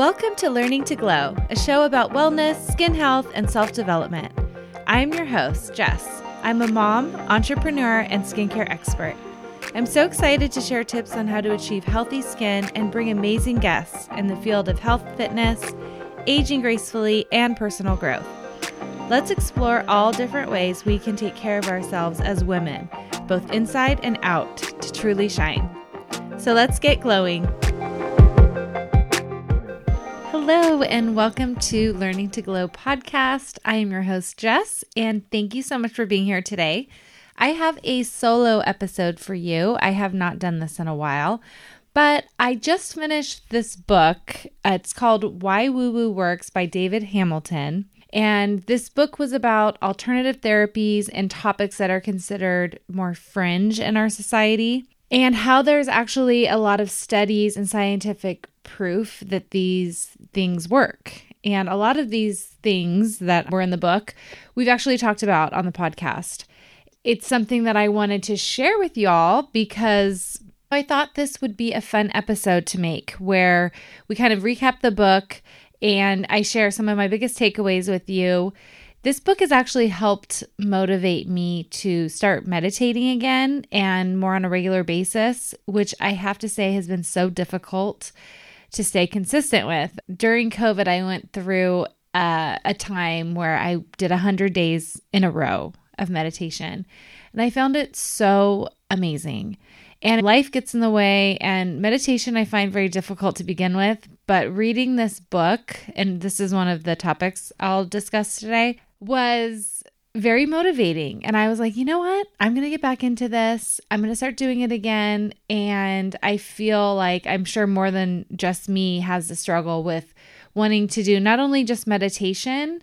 Welcome to Learning to Glow, a show about wellness, skin health, and self development. I'm your host, Jess. I'm a mom, entrepreneur, and skincare expert. I'm so excited to share tips on how to achieve healthy skin and bring amazing guests in the field of health, fitness, aging gracefully, and personal growth. Let's explore all different ways we can take care of ourselves as women, both inside and out, to truly shine. So let's get glowing. Hello, and welcome to Learning to Glow podcast. I am your host, Jess, and thank you so much for being here today. I have a solo episode for you. I have not done this in a while, but I just finished this book. It's called Why Woo Woo Works by David Hamilton. And this book was about alternative therapies and topics that are considered more fringe in our society, and how there's actually a lot of studies and scientific proof that these things work. And a lot of these things that were in the book, we've actually talked about on the podcast it's something that I wanted to share with y'all because I thought this would be a fun episode to make where we kind of recap the book and I share some of my biggest takeaways with you. This book has actually helped motivate me to start meditating again and more on a regular basis, which I have to say has been so difficult to stay consistent with. During COVID, I went through uh, a time where I did 100 days in a row of meditation. And I found it so amazing. And life gets in the way, and meditation I find very difficult to begin with. But reading this book, and this is one of the topics I'll discuss today, was very motivating. And I was like, you know what? I'm going to get back into this. I'm going to start doing it again. And I feel like I'm sure more than just me has a struggle with wanting to do not only just meditation,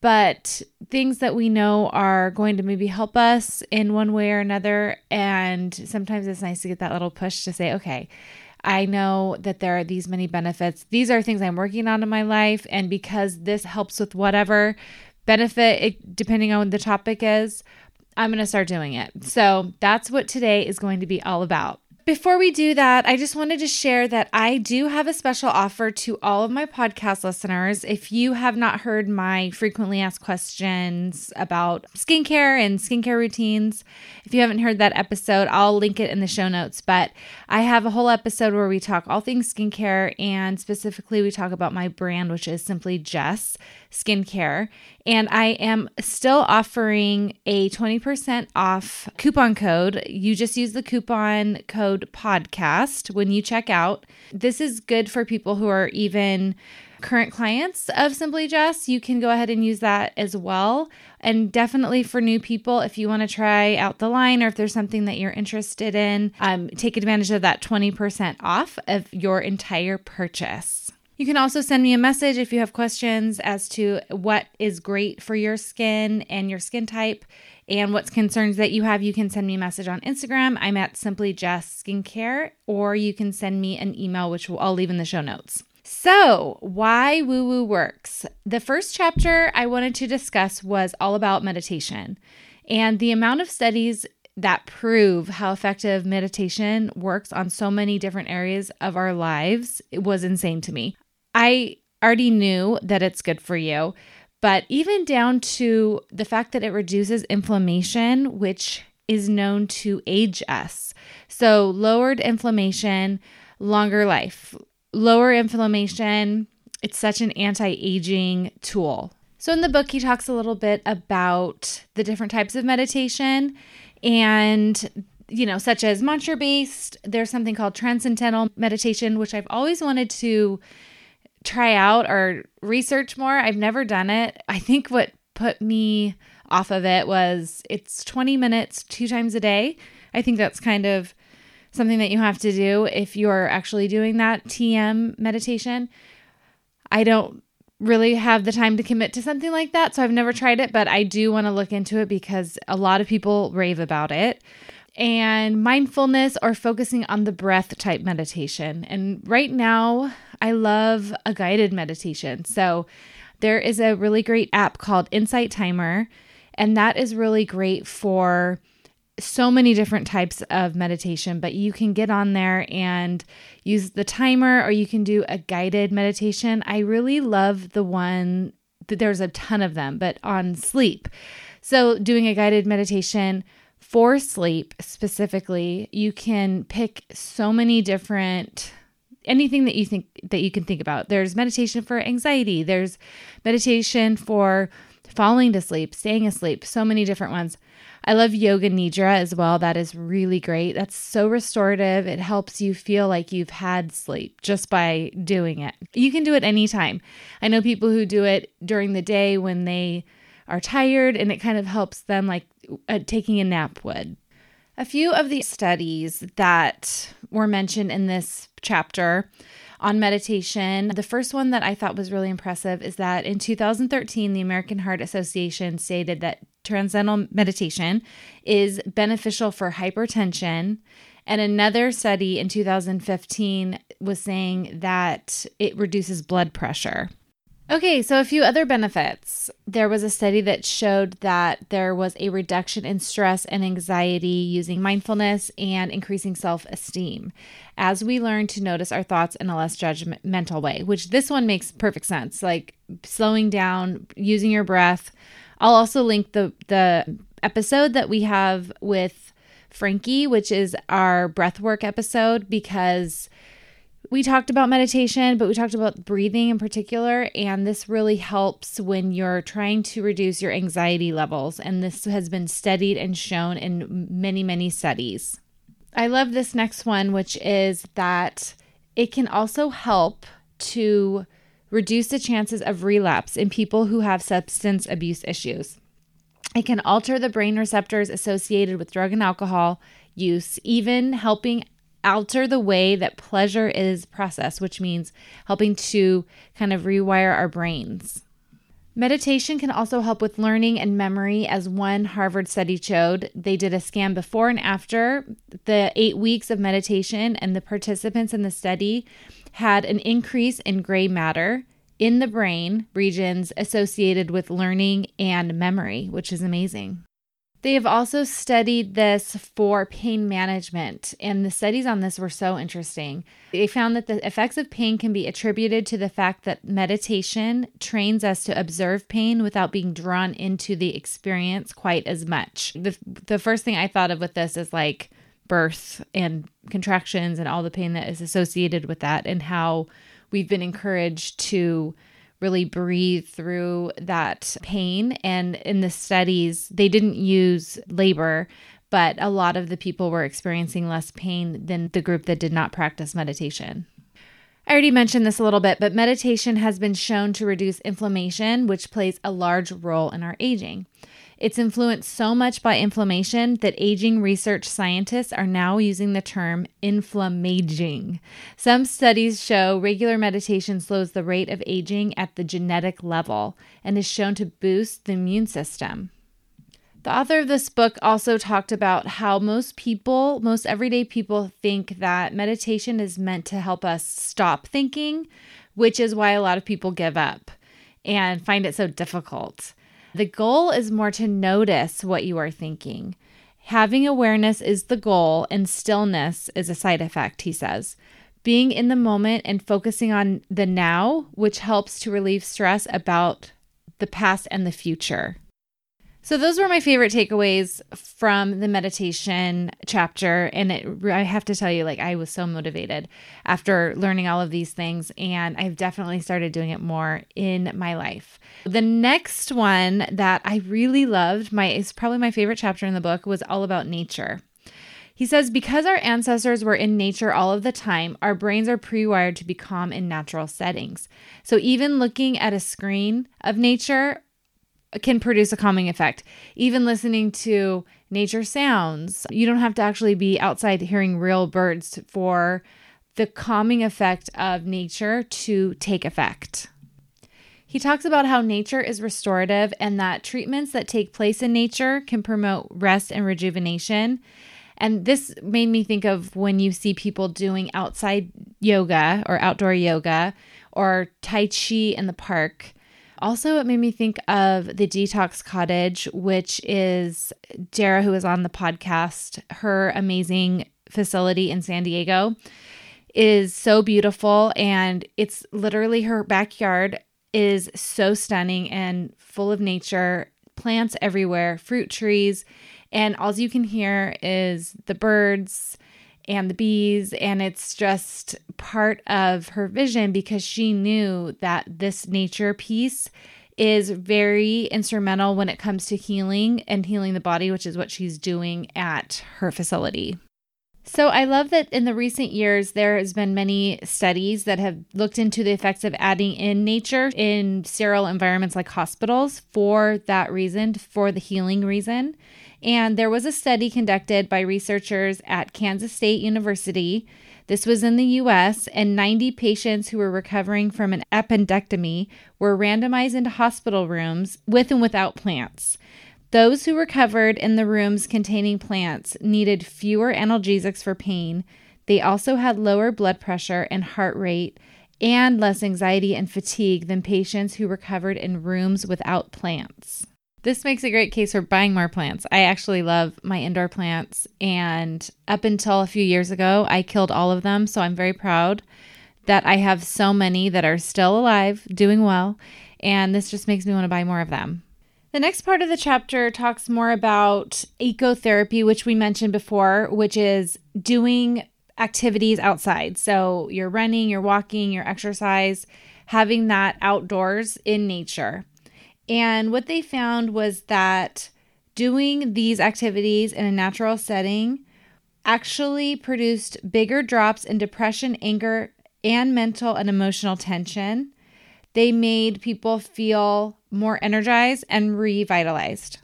but things that we know are going to maybe help us in one way or another. And sometimes it's nice to get that little push to say, okay, I know that there are these many benefits. These are things I'm working on in my life. And because this helps with whatever benefit, it, depending on what the topic is, I'm going to start doing it. So that's what today is going to be all about. Before we do that, I just wanted to share that I do have a special offer to all of my podcast listeners. If you have not heard my frequently asked questions about skincare and skincare routines, if you haven't heard that episode, I'll link it in the show notes. But I have a whole episode where we talk all things skincare, and specifically, we talk about my brand, which is simply Jess skincare. And I am still offering a 20% off coupon code. You just use the coupon code podcast when you check out. This is good for people who are even current clients of Simply Jess, you can go ahead and use that as well. And definitely for new people, if you want to try out the line or if there's something that you're interested in, um, take advantage of that 20% off of your entire purchase. You can also send me a message if you have questions as to what is great for your skin and your skin type and what's concerns that you have. You can send me a message on Instagram. I'm at Simply Jess Skincare, or you can send me an email, which I'll leave in the show notes. So, why woo woo works? The first chapter I wanted to discuss was all about meditation and the amount of studies that prove how effective meditation works on so many different areas of our lives it was insane to me. I already knew that it's good for you, but even down to the fact that it reduces inflammation, which is known to age us. So, lowered inflammation, longer life. Lower inflammation, it's such an anti aging tool. So, in the book, he talks a little bit about the different types of meditation and you know, such as mantra based. There's something called transcendental meditation, which I've always wanted to try out or research more. I've never done it. I think what put me off of it was it's 20 minutes two times a day. I think that's kind of something that you have to do if you're actually doing that TM meditation. I don't really have the time to commit to something like that, so I've never tried it, but I do want to look into it because a lot of people rave about it and mindfulness or focusing on the breath type meditation. And right now, I love a guided meditation. So there is a really great app called Insight Timer, and that is really great for so many different types of meditation, but you can get on there and use the timer or you can do a guided meditation. I really love the one that there's a ton of them, but on sleep. So, doing a guided meditation for sleep specifically, you can pick so many different anything that you think that you can think about. There's meditation for anxiety, there's meditation for falling to sleep, staying asleep, so many different ones. I love yoga nidra as well. That is really great. That's so restorative. It helps you feel like you've had sleep just by doing it. You can do it anytime. I know people who do it during the day when they are tired and it kind of helps them like uh, taking a nap would. A few of the studies that were mentioned in this chapter on meditation. The first one that I thought was really impressive is that in 2013, the American Heart Association stated that transcendental meditation is beneficial for hypertension. And another study in 2015 was saying that it reduces blood pressure. Okay, so a few other benefits. There was a study that showed that there was a reduction in stress and anxiety using mindfulness and increasing self esteem as we learn to notice our thoughts in a less judgmental way, which this one makes perfect sense. Like slowing down, using your breath. I'll also link the, the episode that we have with Frankie, which is our breathwork episode, because we talked about meditation, but we talked about breathing in particular. And this really helps when you're trying to reduce your anxiety levels. And this has been studied and shown in many, many studies. I love this next one, which is that it can also help to reduce the chances of relapse in people who have substance abuse issues. It can alter the brain receptors associated with drug and alcohol use, even helping alter the way that pleasure is processed, which means helping to kind of rewire our brains. Meditation can also help with learning and memory, as one Harvard study showed. They did a scan before and after the eight weeks of meditation, and the participants in the study had an increase in gray matter in the brain regions associated with learning and memory, which is amazing. They have also studied this for pain management, and the studies on this were so interesting. They found that the effects of pain can be attributed to the fact that meditation trains us to observe pain without being drawn into the experience quite as much. The, the first thing I thought of with this is like birth and contractions and all the pain that is associated with that, and how we've been encouraged to really breathe through that pain. And in the studies, they didn't use labor, but a lot of the people were experiencing less pain than the group that did not practice meditation. I already mentioned this a little bit, but meditation has been shown to reduce inflammation, which plays a large role in our aging. It's influenced so much by inflammation that aging research scientists are now using the term inflammaging. Some studies show regular meditation slows the rate of aging at the genetic level and is shown to boost the immune system. The author of this book also talked about how most people, most everyday people, think that meditation is meant to help us stop thinking, which is why a lot of people give up and find it so difficult. The goal is more to notice what you are thinking. Having awareness is the goal, and stillness is a side effect, he says. Being in the moment and focusing on the now, which helps to relieve stress about the past and the future. So those were my favorite takeaways from the meditation chapter and it I have to tell you like I was so motivated after learning all of these things and I've definitely started doing it more in my life. The next one that I really loved, my is probably my favorite chapter in the book was all about nature. He says, because our ancestors were in nature all of the time, our brains are pre wired to be calm in natural settings. So even looking at a screen of nature can produce a calming effect. Even listening to nature sounds, you don't have to actually be outside hearing real birds for the calming effect of nature to take effect. He talks about how nature is restorative and that treatments that take place in nature can promote rest and rejuvenation. And this made me think of when you see people doing outside yoga or outdoor yoga or Tai Chi in the park Also, it made me think of the Detox Cottage, which is Dara, who was on the podcast, her amazing facility in San Diego is so beautiful. And it's literally her backyard is so stunning and full of nature, plants everywhere, fruit trees, and all you can hear is the birds and the bees and it's just part of her vision because she knew that this nature piece is very instrumental when it comes to healing and healing the body, which is what she's doing at her facility. So I love that in the recent years there has been many studies that have looked into the effects of adding in nature in sterile environments like hospitals for that reason, for the healing reason. And there was a study conducted by researchers at Kansas State University. This was in the US, and 90 patients who were recovering from an appendectomy were randomized into hospital rooms with and without plants. Those who recovered in the rooms containing plants needed fewer analgesics for pain. They also had lower blood pressure and heart rate and less anxiety and fatigue than patients who recovered in rooms without plants. This makes a great case for buying more plants. I actually love my indoor plants, and up until a few years ago, I killed all of them. So I'm very proud that I have so many that are still alive, doing well, and this just makes me want to buy more of them. The next part of the chapter talks more about ecotherapy, which we mentioned before, which is doing activities outside. So you're running, you're walking, you're exercise, having that outdoors in nature. And what they found was that doing these activities in a natural setting actually produced bigger drops in depression, anger, and mental and emotional tension. They made people feel more energized and revitalized.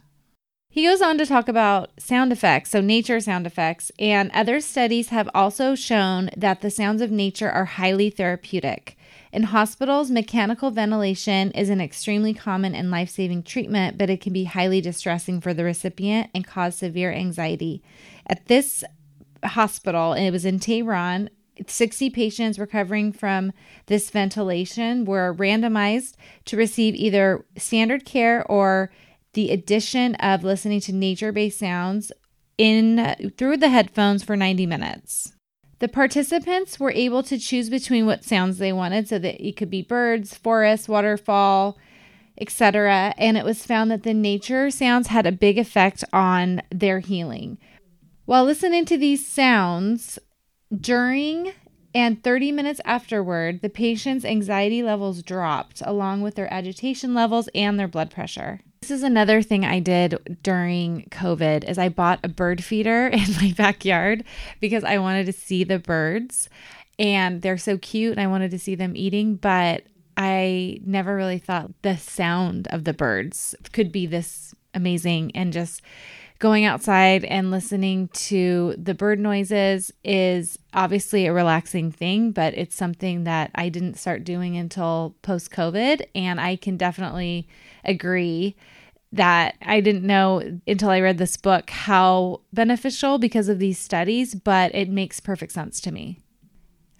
He goes on to talk about sound effects, so nature sound effects, and other studies have also shown that the sounds of nature are highly therapeutic. In hospitals, mechanical ventilation is an extremely common and life saving treatment, but it can be highly distressing for the recipient and cause severe anxiety. At this hospital, it was in Tehran, 60 patients recovering from this ventilation were randomized to receive either standard care or the addition of listening to nature-based sounds in through the headphones for 90 minutes. The participants were able to choose between what sounds they wanted so that it could be birds, forest, waterfall, etc. And it was found that the nature sounds had a big effect on their healing. While listening to these sounds, during and 30 minutes afterward, the patient's anxiety levels dropped, along with their agitation levels and their blood pressure. This is another thing I did during COVID is I bought a bird feeder in my backyard because I wanted to see the birds and they're so cute and I wanted to see them eating, but I never really thought the sound of the birds could be this amazing and just going outside and listening to the bird noises is obviously a relaxing thing, but it's something that I didn't start doing until post COVID. And I can definitely agree that I didn't know until I read this book how beneficial because of these studies, but it makes perfect sense to me.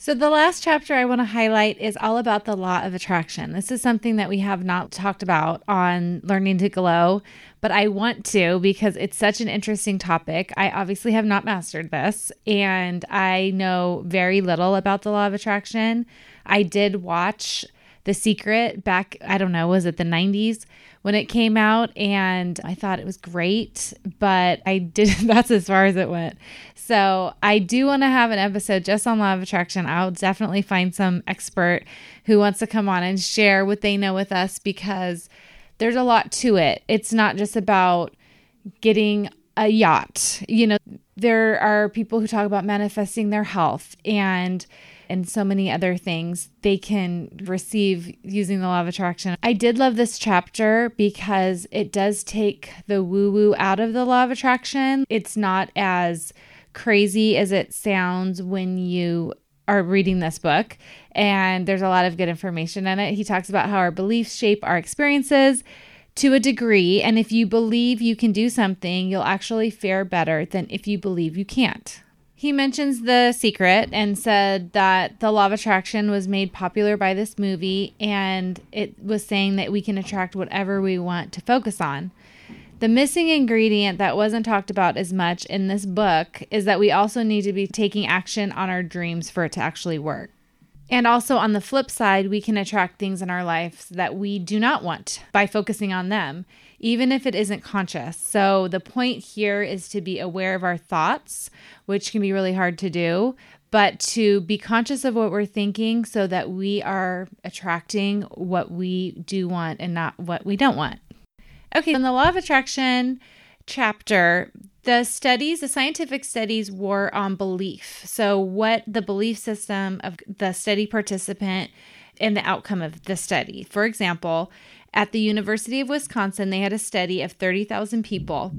So, the last chapter I want to highlight is all about the law of attraction. This is something that we have not talked about on Learning to Glow, but I want to because it's such an interesting topic. I obviously have not mastered this, and I know very little about the law of attraction. I did watch The Secret back, I don't know, was it the 90s? when it came out and I thought it was great, but I didn't. that's as far as it went. So I do want to have an episode just on law of attraction. I'll definitely find some expert who wants to come on and share what they know with us because there's a lot to it. It's not just about getting a yacht. You know, there are people who talk about manifesting their health and and so many other things they can receive using the law of attraction. I did love this chapter because it does take the woo woo out of the law of attraction. It's not as crazy as it sounds when you are reading this book. And there's a lot of good information in it. He talks about how our beliefs shape our experiences to a degree. And if you believe you can do something, you'll actually fare better than if you believe you can't. He mentions The Secret and said that the law of attraction was made popular by this movie and it was saying that we can attract whatever we want to focus on. The missing ingredient that wasn't talked about as much in this book is that we also need to be taking action on our dreams for it to actually work. And also on the flip side, we can attract things in our lives that we do not want by focusing on them, even if it isn't conscious. So the point here is to be aware of our thoughts, which can be really hard to do, but to be conscious of what we're thinking so that we are attracting what we do want and not what we don't want. Okay, in the law of attraction chapter, the studies, the scientific studies were on belief. So, what the belief system of the study participant and the outcome of the study. For example, at the University of Wisconsin, they had a study of 30,000 people,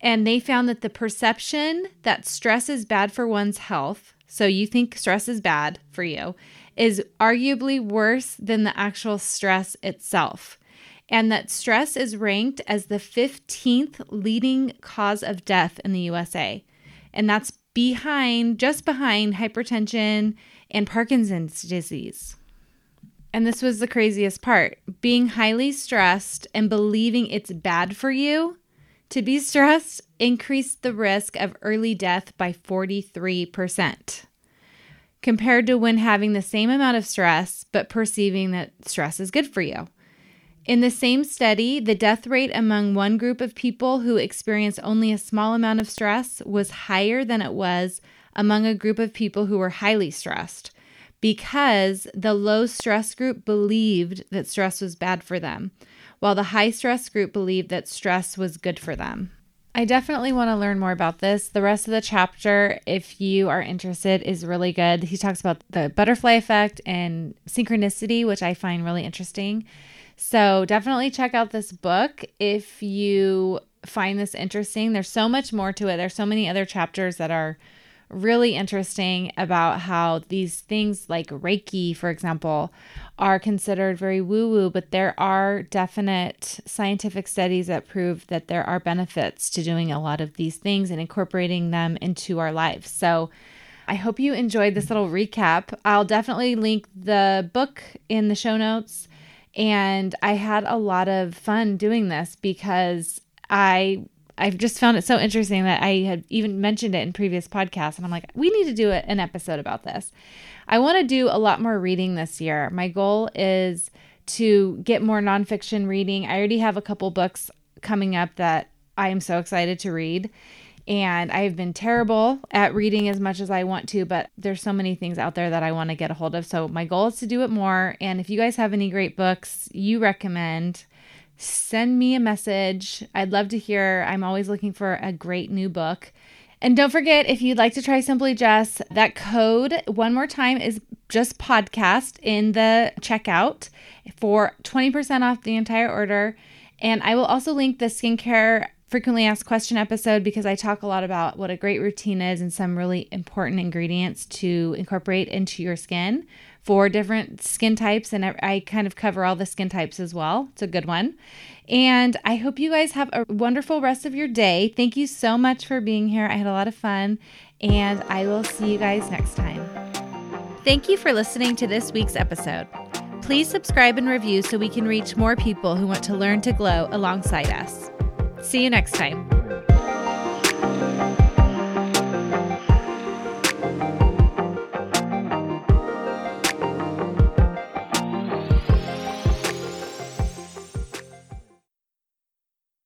and they found that the perception that stress is bad for one's health, so you think stress is bad for you, is arguably worse than the actual stress itself and that stress is ranked as the 15th leading cause of death in the USA. And that's behind, just behind hypertension and Parkinson's disease. And this was the craziest part being highly stressed and believing it's bad for you to be stressed increased the risk of early death by 43% compared to when having the same amount of stress but perceiving that stress is good for you. In the same study, the death rate among one group of people who experienced only a small amount of stress was higher than it was among a group of people who were highly stressed because the low stress group believed that stress was bad for them, while the high stress group believed that stress was good for them. I definitely want to learn more about this. The rest of the chapter, if you are interested, is really good. He talks about the butterfly effect and synchronicity, which I find really interesting. So definitely check out this book if you find this interesting. There's so much more to it. There's so many other chapters that are really interesting about how these things like Reiki, for example, are considered very woo woo, but there are definite scientific studies that prove that there are benefits to doing a lot of these things and incorporating them into our lives. So I hope you enjoyed this little recap. I'll definitely link the book in the show notes. And I had a lot of fun doing this because I I've just found it so interesting that I had even mentioned it in previous podcasts and I'm like, we need to do an episode about this. I want to do a lot more reading this year. My goal is to get more nonfiction reading. I already have a couple books coming up that I am so excited to read. And I've been terrible at reading as much as I want to, but there's so many things out there that I want to get a hold of. So my goal is to do it more. And if you guys have any great books you recommend, send me a message. I'd love to hear. I'm always looking for a great new book. And don't forget, if you'd like to try Simply Jess, that code one more time is just podcast in the checkout for 20% off the entire order. And I will also link the skincare frequently asked question episode because I talk a lot about what a great routine is and some really important ingredients to incorporate into your skin for different skin types. And I kind of cover all the skin types as well. It's a good one. And I hope you guys have a wonderful rest of your day. Thank you so much for being here. I had a lot of fun. And I will see you guys next time. Thank you for listening to this week's episode. Please subscribe and review so we can reach more people who want to learn to glow alongside us. See you next time.